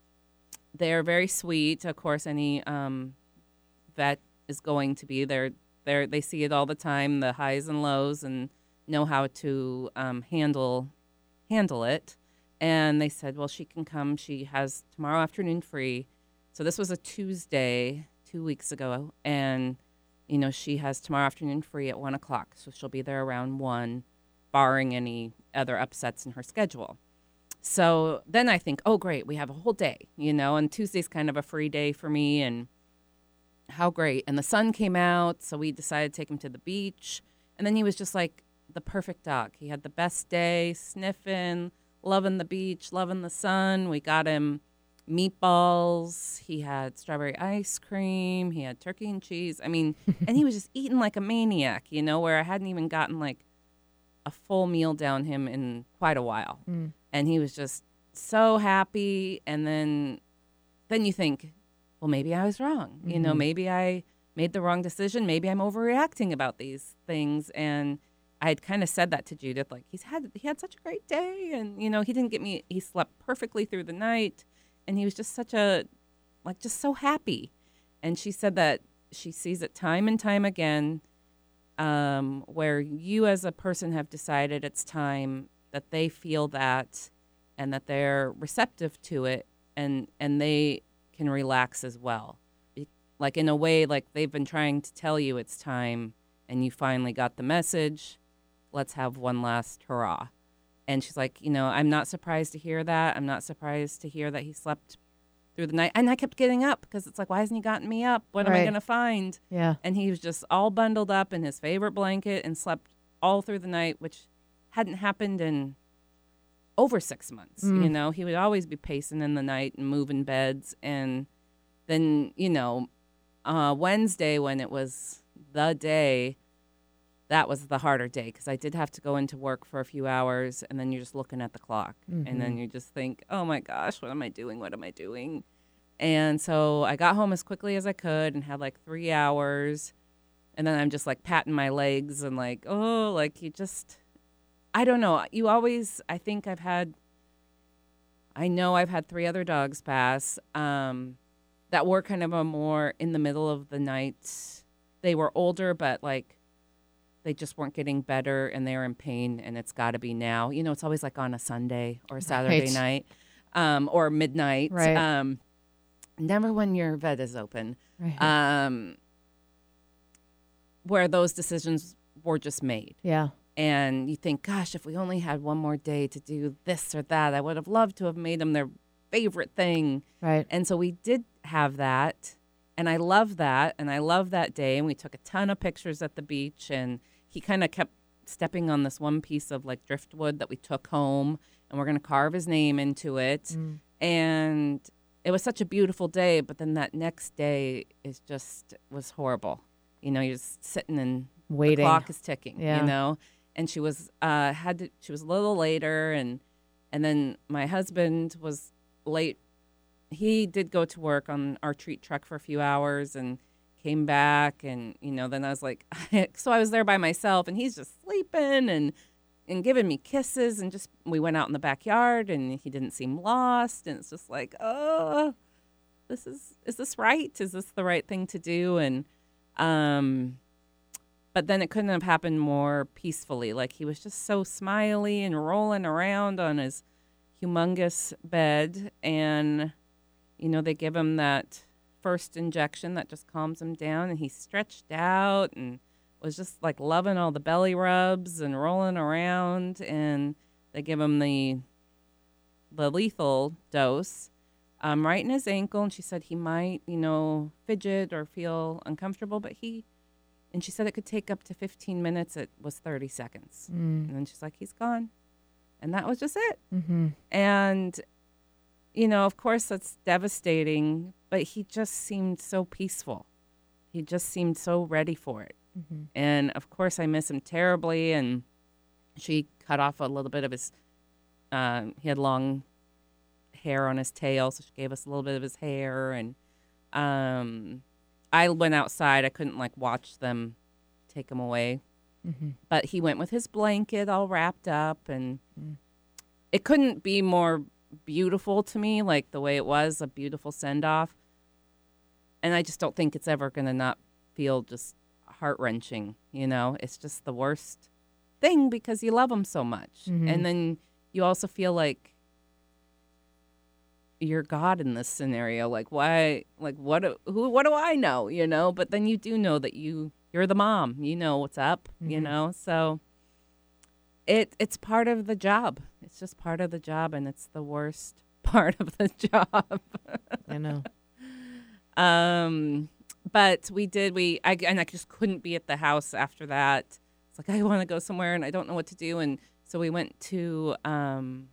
they're very sweet. Of course, any um, vet is going to be. They're, they're, they see it all the time, the highs and lows, and know how to um, handle handle it. And they said, well, she can come. She has tomorrow afternoon free. So this was a Tuesday, two weeks ago, and you know she has tomorrow afternoon free at one o'clock. So she'll be there around one, barring any other upsets in her schedule. So then I think, oh great, we have a whole day, you know, and Tuesday's kind of a free day for me, and how great. And the sun came out, so we decided to take him to the beach, and then he was just like the perfect dog. He had the best day, sniffing, loving the beach, loving the sun. We got him meatballs. He had strawberry ice cream. He had turkey and cheese. I mean, (laughs) and he was just eating like a maniac, you know, where I hadn't even gotten like a full meal down him in quite a while. Hmm. And he was just so happy. And then, then you think, well, maybe I was wrong. You know, mm-hmm. maybe I made the wrong decision. Maybe I'm overreacting about these things. And I had kind of said that to Judith, like he's had he had such a great day, and you know he didn't get me. He slept perfectly through the night, and he was just such a like just so happy. And she said that she sees it time and time again um, where you as a person have decided it's time that they feel that and that they're receptive to it and and they can relax as well like in a way like they've been trying to tell you it's time and you finally got the message let's have one last hurrah and she's like you know i'm not surprised to hear that i'm not surprised to hear that he slept through the night and i kept getting up because it's like why hasn't he gotten me up what am i Right. going to find Yeah. and he was just all bundled up in his favorite blanket and slept all through the night, which hadn't happened in over six months. You know, he would always be pacing in the night and moving beds. And then, you know, uh, Wednesday, when it was the day, that was the harder day because I did have to go into work for a few hours. And then you're just looking at the clock. And then you just think, oh my gosh, what am I doing? What am I doing? And so I got home as quickly as I could and had like three hours. And then I'm just like patting my legs and like, oh, like you just, I don't know. You always, I think I've had, I know I've had three other dogs pass um, that were kind of a more in the middle of the night. They were older, but like they just weren't getting better and they're in pain and it's got to be now. You know, it's always like on a Sunday or a Saturday Right. night um, or midnight. Right. Um, never when your vet is open. Right. Um, where those decisions were just made. yeah. And you think, gosh, if we only had one more day to do this or that, I would have loved to have made them their favorite thing. Right. And so we did have that. And I love that. And I love that day. And we took a ton of pictures at the beach. And he kind of kept stepping on this one piece of like driftwood that we took home. And we're going to carve his name into it. And it was such a beautiful day. But then that next day is just was horrible. You know, you're just sitting and Waiting. the clock is ticking. Yeah. You know, and she was uh had to she was a little later and and then my husband was late he did go to work on our treat truck for a few hours and came back and you know then i was like (laughs) so i was there by myself and he's just sleeping and and giving me kisses and just we went out in the backyard and he didn't seem lost and it's just like oh this is is this right is this the right thing to do and um but then it couldn't have happened more peacefully. Like he was just so smiley and rolling around on his humongous bed. And, you know, they give him that first injection that just calms him down. And he stretched out and was just like loving all the belly rubs and rolling around. And they give him the, the lethal dose um, right in his ankle. And she said he might, you know, fidget or feel uncomfortable, but he and she said it could take up to 15 minutes. It was 30 seconds. And then she's like, he's gone. And that was just it. Mm-hmm. And, you know, of course, that's devastating, but he just seemed so peaceful. He just seemed so ready for it. And of course, I miss him terribly. And she cut off a little bit of his, um, he had long hair on his tail, so she gave us a little bit of his hair. And, um, I went outside. I couldn't like watch them take him away. But he went with his blanket all wrapped up and it couldn't be more beautiful to me like the way it was, a beautiful send off. And I just don't think it's ever going to not feel just heart-wrenching, you know? It's just the worst thing because you love them so much. Mm-hmm. And then you also feel like you're God in this scenario. Like why? Like what? Who? What do I know? You know. But then you do know that you you're the mom. You know what's up. You mm-hmm. know. So it it's part of the job. It's just part of the job, and it's the worst (laughs) part of the job. I know. (laughs) um, but we did. We I and I just couldn't be at the house after that. It's like I want to go somewhere, and I don't know what to do, and so we went to um.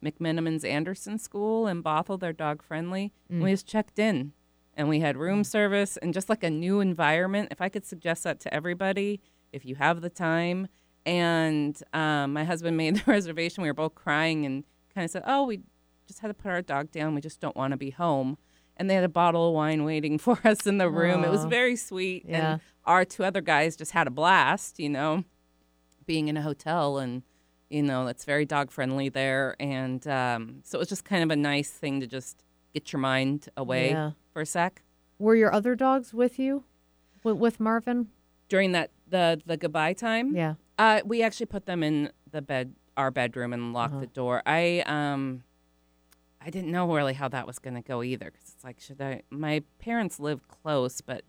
McMenamin's Anderson School in Bothell. They're dog friendly. And we just checked in and we had room service and just like a new environment. If I could suggest that to everybody, if you have the time. And um, my husband made (laughs) the reservation. We were both crying and kind of said, Oh, we just had to put our dog down. We just don't want to be home. And they had a bottle of wine waiting (laughs) for us in the room. It was very sweet. Yeah. And our two other guys just had a blast, you know, being in a hotel and you know it's very dog friendly there and um, so it was just kind of a nice thing to just get your mind away Yeah. for a sec Were your other dogs with you? with, with Marvin? during that the the goodbye time. Yeah. Uh, we actually put them in the bed, our bedroom, and locked Uh-huh. the door. I um, I didn't know really how that was going to go either, because it's like, should I? My parents live close, but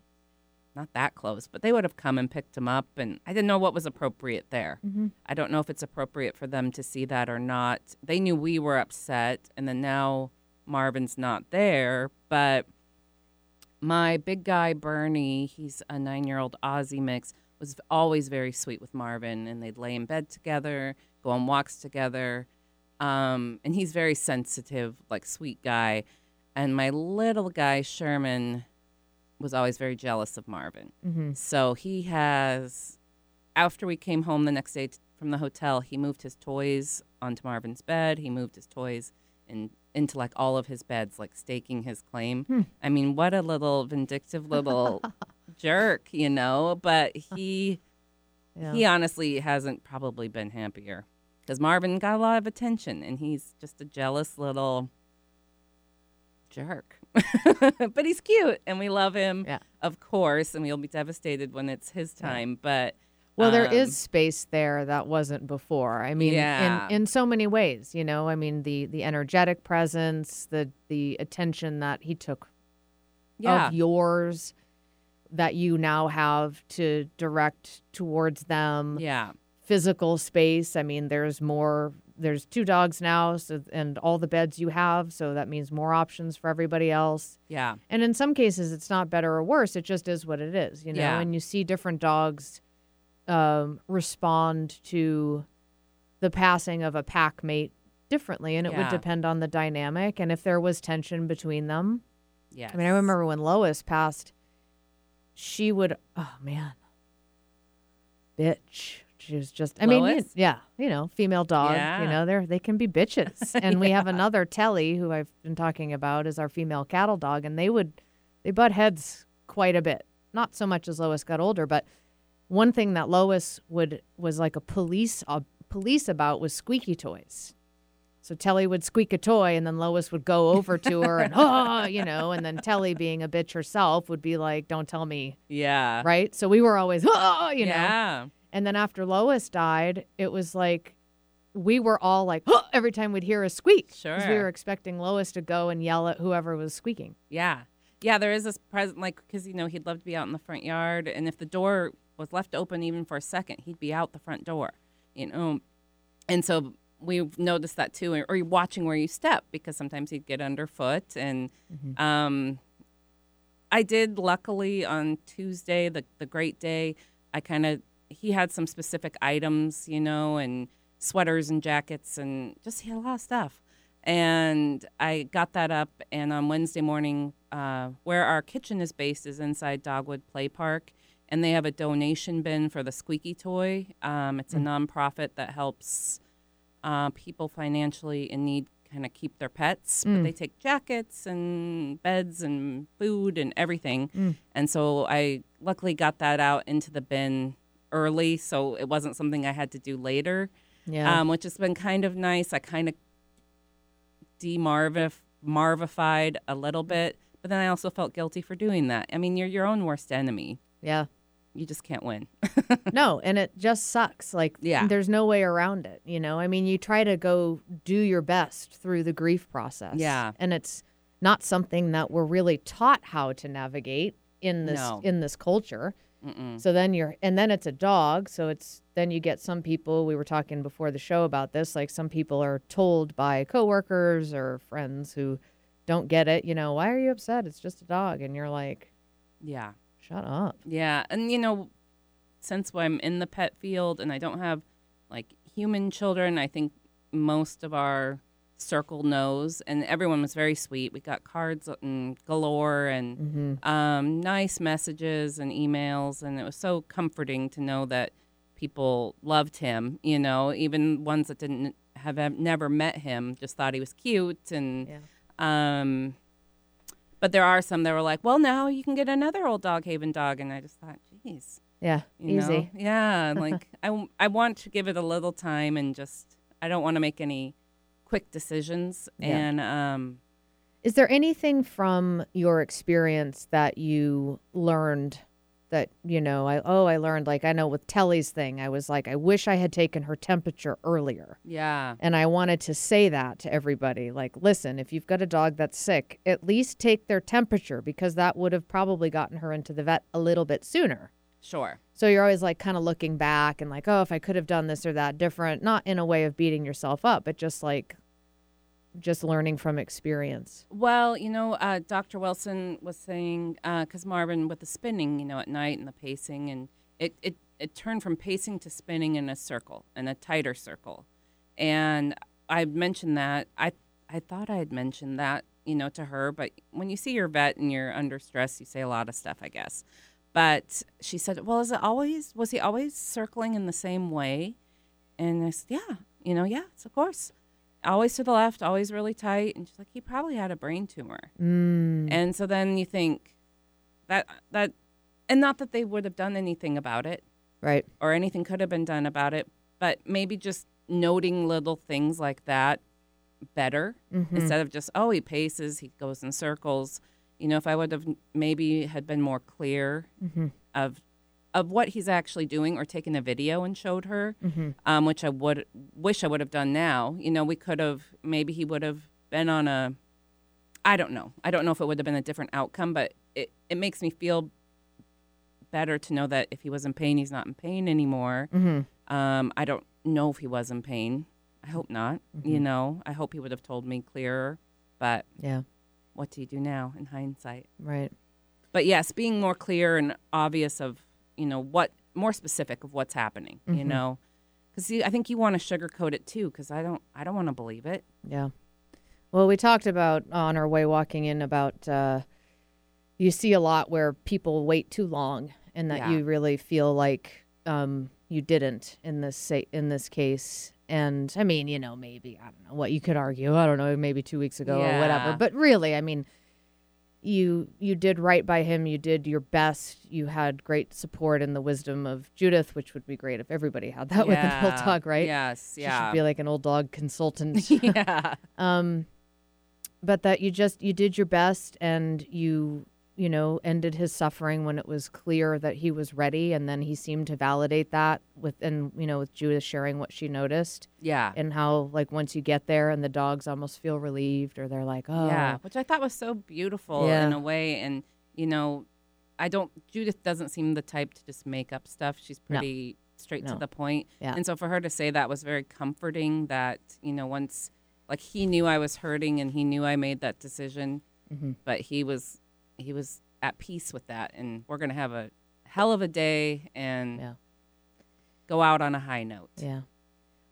not that close. But they would have come and picked him up, and I didn't know what was appropriate there. Mm-hmm. I don't know if it's appropriate for them to see that or not. They knew we were upset, and then now Marvin's not there, but my big guy Bernie, he's a nine-year-old Aussie mix, was always very sweet with Marvin, and they'd lay in bed together, go on walks together, um, and he's very sensitive, like sweet guy. And my little guy Sherman was always very jealous of Marvin, Mm-hmm. so he has. After we came home the next day t- from the hotel, he moved his toys onto Marvin's bed. He moved his toys in, into like all of his beds, like staking his claim. Hmm. I mean, what a little vindictive little (laughs) jerk, you know? But (laughs) he Yeah. he honestly hasn't probably been happier because Marvin got a lot of attention, and he's just a jealous little jerk. (laughs) but he's cute, and we love him, Yeah. of course, and we'll be devastated when it's his time. But Well, there um, is space there that wasn't before. I mean, Yeah. in in so many ways, you know. I mean, the the energetic presence, the the attention that he took yeah, of yours that you now have to direct towards them. yeah, Physical space. I mean, there's more. There's two dogs now, so and all the beds you have, so that means more options for everybody else. yeah, And in some cases, it's not better or worse. It just is what it is, you know. Yeah. And you see different dogs um, respond to the passing of a pack mate differently, and it would depend on the dynamic and if there was tension between them. yeah. I mean, I remember when Lois passed, she would, oh man, bitch. She was just, I mean, yeah, you know, female dog, Yeah. you know, they're, they can be bitches. (laughs) And we have another Telly who I've been talking about is our female cattle dog, and they would, they butt heads quite a bit. Not so much as Lois got older, but one thing that Lois would, was like a police, a police about was squeaky toys. So Telly would squeak a toy, and then Lois would go over to her and, oh, (laughs) you know, and then Telly, being a bitch herself, would be like, don't tell me, yeah, right? So we were always, oh, you know. yeah, And then after Lois died, it was like, we were all like, oh, every time we'd hear a squeak. 'cause we were expecting Lois to go and yell at whoever was squeaking. yeah, yeah. There is this present, like, because you know he'd love to be out in the front yard, and if the door was left open even for a second, he'd be out the front door, you know. And so we've noticed that too, or you're watching where you step because sometimes he'd get underfoot, and um, I did luckily on Tuesday, the the great day. I kind of he had some specific items, you know, and sweaters and jackets, and just he had a lot of stuff. And I got that up, and on Wednesday morning, uh, where our kitchen is based is inside Dogwood Play Park, and they have a donation bin for the squeaky toy. Um, it's a nonprofit that helps uh, people financially in need kind of keep their pets, but they take jackets and beds and food and everything. And so I luckily got that out into the bin early, so it wasn't something I had to do later, Yeah. um, which has been kind of nice. I kind of demarvif- marvified a little bit, but then I also felt guilty for doing that. I mean, you're your own worst enemy. yeah. You just can't win. (laughs) No, and it just sucks. Like, Yeah. there's no way around it. You know, I mean, you try to go do your best through the grief process. Yeah. and it's not something that we're really taught how to navigate in this No. in this culture. Mm-mm. So then you're, and then it's a dog. So it's then you get some people. We were talking before the show about this. Like some people are told by coworkers or friends who don't get it. You know, why are you upset? It's just a dog, and you're like, Yeah. Shut up. Yeah, and you know, since I'm in the pet field and I don't have like human children, I think most of our circle knows, and everyone was very sweet. We got cards and galore and Mm-hmm. um, nice messages and emails, and it was so comforting to know that people loved him. You know, even ones that didn't have ev- never met him just thought he was cute and. Yeah. Um, but there are some that were like, well, now you can get another old dog haven dog, and I just thought, geez, Yeah, you easy. know? yeah, (laughs) like I, I want to give it a little time and just I don't want to make any quick decisions, Yeah. and um, Is there anything from your experience that you learned that you know I oh I learned like I know with Telly's thing I was like I wish I had taken her temperature earlier Yeah. and I wanted to say that to everybody like listen if you've got a dog that's sick at least take their temperature because that would have probably gotten her into the vet a little bit sooner Sure. so you're always like kind of looking back and like oh if I could have done this or that different not in a way of beating yourself up but just like just learning from experience Well, you know, uh, Dr. Wilson was saying because Marvin with the spinning, you know, at night and the pacing, and it, it it turned from pacing to spinning in a circle, in a tighter circle, and I mentioned that I I thought I had mentioned that you know to her, but when you see your vet and you're under stress, you say a lot of stuff, I guess. But she said, "Well, is it always was he always circling in the same way?" And I said, "Yeah, you know, yeah, it's of course." Always to the left, always really tight. And she's like, he probably had a brain tumor. mm. And so then you think that that, and not that they would have done anything about it right or anything could have been done about it, but maybe just noting little things like that better Mhm. instead of just oh he paces, he goes in circles. You know, if I would have maybe had been more clear Mhm. of of what he's actually doing or taken a video and showed her, Mhm. um, which I would wish I would have done now. You know, we could have maybe he would have been on a I don't know. I don't know if it would have been a different outcome, but it, it makes me feel better to know that if he was in pain, he's not in pain anymore. Mhm. Um, I don't know if he was in pain. I hope not. You know, I hope he would have told me clearer. But yeah what do you do now in hindsight? right But yes, being more clear and obvious of you know what more specific of what's happening. You Mhm. know, because I think you want to sugarcoat it too. Because I don't. I don't want to believe it. Yeah. Well, we talked about on our way walking in about uh, you see a lot where people wait too long, and that Yeah. you really feel like um, you didn't in this in this case. And I mean, you know, maybe I don't know what you could argue. I don't know, maybe two weeks ago or whatever. But really, I mean, you you did right by him. You did your best. You had great support and the wisdom of Judith, which would be great if everybody had that (laughs) with an old Yeah. dog, right? Yes. She Yeah. should be like an old dog consultant. (laughs) yeah. um but that you just you did your best and you you know ended his suffering when it was clear that he was ready and then he seemed to validate that with and you know with Judith sharing what she noticed Yeah. and how like once you get there and the dogs almost feel relieved or they're like oh Yeah, which I thought was so beautiful Yeah. in a way. And, you know, I don't, Judith doesn't seem the type to just make up stuff. She's No. pretty straight No. to the point. Yeah. And so for her to say that was very comforting that, you know, once, like he knew I was hurting and he knew I made that decision, Mhm. but he was, he was at peace with that. And we're going to have a hell of a day and Yeah. go out on a high note. yeah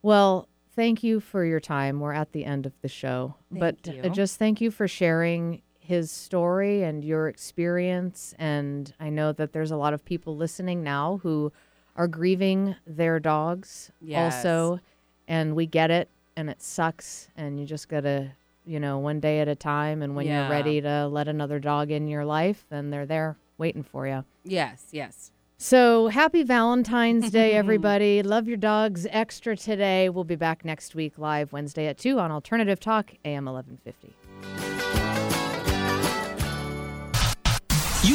well thank you for your time we're at the end of the show but Thank uh, you. just thank you for sharing his story and your experience and i know that there's a lot of people listening now who are grieving their dogs also and we get it and it sucks and you just gotta you know one day at a time and when Yeah. you're ready to let another dog in your life then they're there waiting for you Yes, yes. so happy Valentine's (laughs) Day, everybody. Love your dogs extra today. We'll be back next week live Wednesday at 2 on Alternative Talk, AM 1150.